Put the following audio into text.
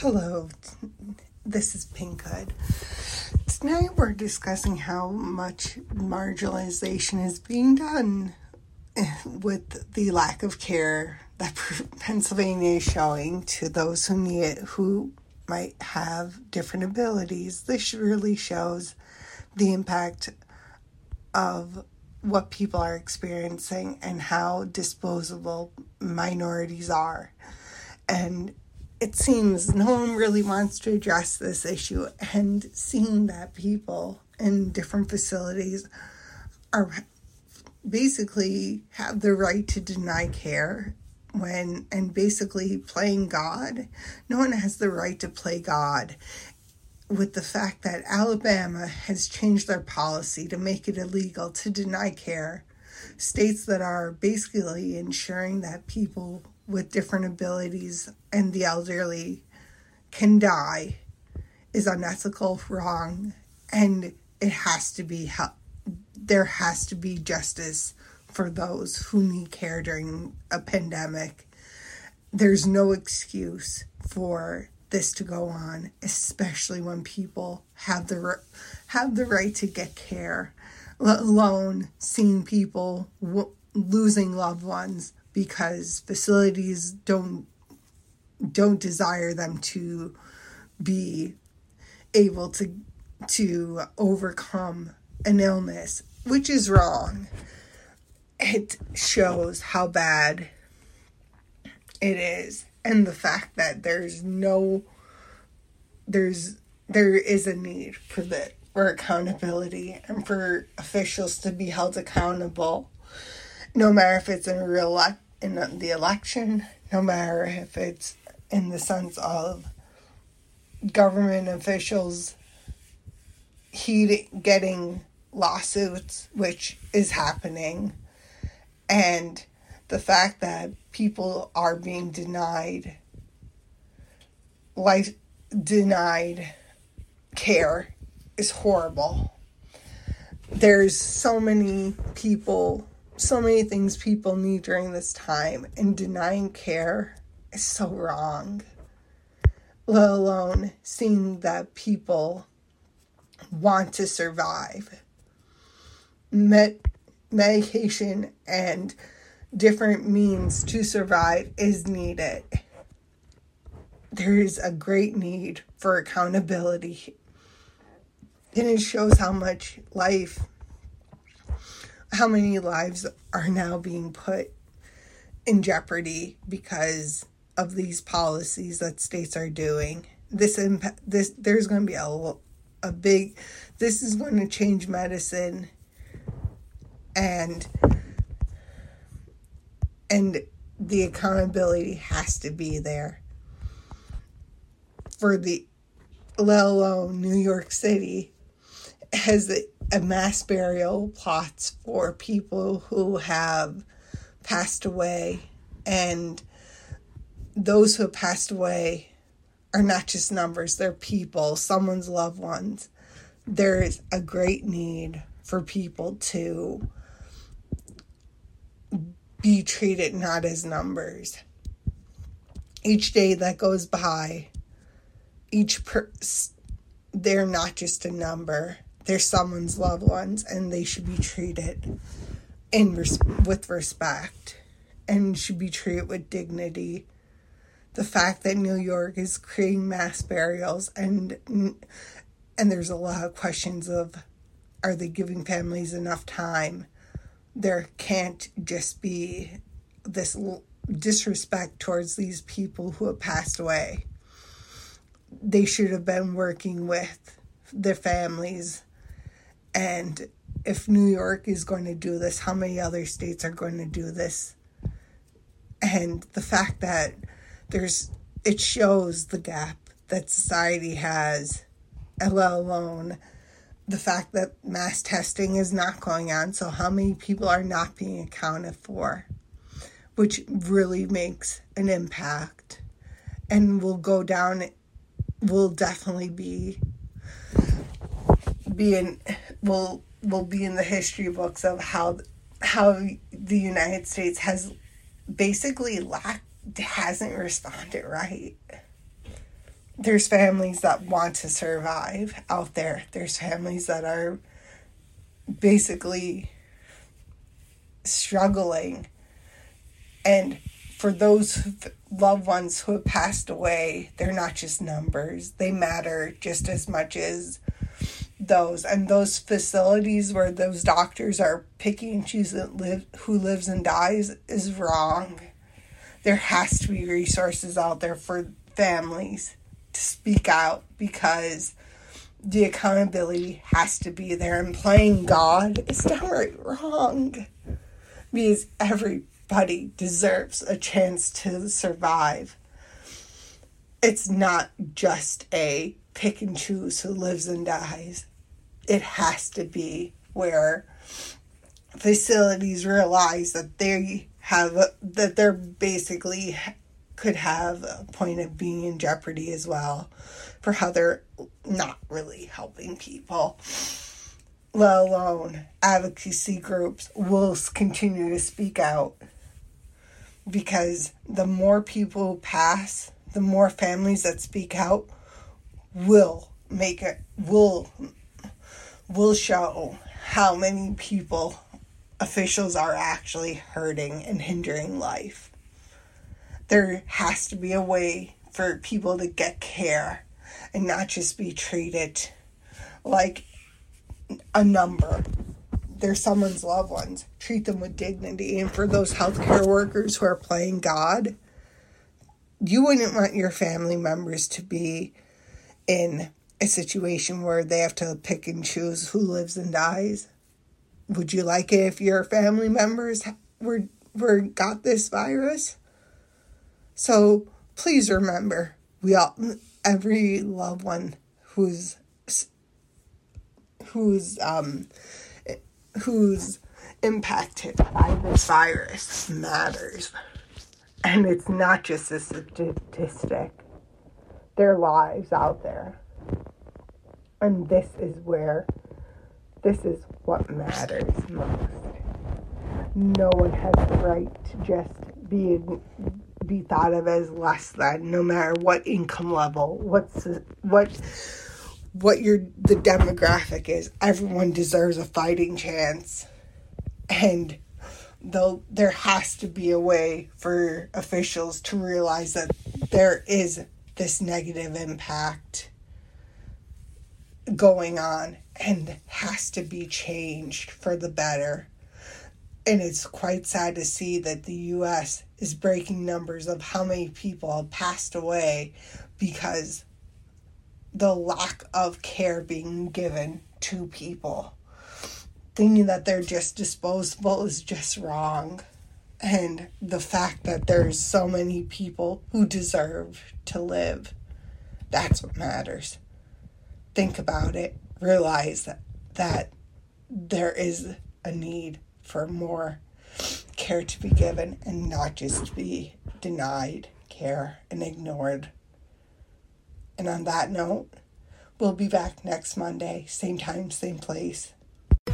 Hello. This is Pinkhood. Tonight we're discussing how much marginalization is being done with the lack of care that Pennsylvania is showing to those who need it, who might have different abilities. This really shows the impact of what people are experiencing and how disposable minorities are. And it seems no one really wants to address this issue, and seeing that people in different facilities are basically have the right to deny care when and basically playing God. No one has the right to play God. With the fact that Alabama has changed their policy to make it illegal to deny care, states that are basically ensuring that people with different abilities and the elderly can die is unethical, wrong, and it has to be help. there has to be justice for those who need care during a pandemic. There's no excuse for this to go on, especially when people have the have the right to get care, let alone seeing people w- losing loved ones because facilities don't don't desire them to be able to to overcome an illness, which is wrong. It shows how bad it is. And the fact that there's no there's there is a need for the for accountability and for officials to be held accountable no matter if it's in real in the election no matter if it's in the sense of government officials he getting lawsuits which is happening and the fact that people are being denied life denied care is horrible. There's so many people so many things people need during this time and denying care is so wrong let alone seeing that people want to survive met medication and different means to survive is needed. There is a great need for accountability. And it shows how much life, how many lives are now being put in jeopardy because of these policies that states are doing. This impact, this there's going to be a a big. This is going to change medicine and and the accountability has to be there for the let alone New York City has a mass burial plots for people who have passed away and those who have passed away are not just numbers they're people someone's loved ones there is a great need for people to be treated not as numbers. Each day that goes by, each per- they're not just a number. They're someone's loved ones, and they should be treated in res- with respect, and should be treated with dignity. The fact that New York is creating mass burials and and there's a lot of questions of are they giving families enough time there can't just be this disrespect towards these people who have passed away. They should have been working with their families. And if New York is going to do this, how many other states are going to do this? And the fact that there's, it shows the gap that society has, let alone the fact that mass testing is not going on. So, how many people are not being accounted for, which really makes an impact and will go down, will definitely be. Being will will be in the history books of how how the United States has basically lacked hasn't responded right. There's families that want to survive out there. There's families that are basically struggling. And for those loved ones who have passed away, they're not just numbers. They matter just as much as those and those facilities where those doctors are picking and choosing live who lives and dies is wrong. There has to be resources out there for families to speak out because the accountability has to be there and playing God is downright wrong. Because everybody deserves a chance to survive. It's not just a pick and choose who lives and dies. It has to be where facilities realize that they have that they're basically could have a point of being in jeopardy as well for how they're not really helping people let alone advocacy groups will continue to speak out because the more people pass the more families that speak out will make it will will show how many people officials are actually hurting and hindering life. There has to be a way for people to get care and not just be treated like a number. They're someone's loved ones. Treat them with dignity. And for those healthcare workers who are playing God, you wouldn't want your family members to be in a situation where they have to pick and choose who lives and dies? Would you like it if your family members were were got this virus? So please remember, we all every loved one who's who's um who's impacted by this virus matters. And it's not just a statistic their lives out there. And this is where, this is what matters most. No one has the right to just be be thought of as less than, no matter what income level, what's what what your the demographic is. Everyone deserves a fighting chance, and though there has to be a way for officials to realize that there is this negative impact going on and has to be changed for the better. And it's quite sad to see that the US is breaking numbers of how many people have passed away because the lack of care being given to people. Thinking that they're just disposable is just wrong and the fact that there's so many people who deserve to live. That's what matters. Think about it. Realize that, that there is a need for more care to be given and not just be denied care and ignored. And on that note, we'll be back next Monday, same time, same place.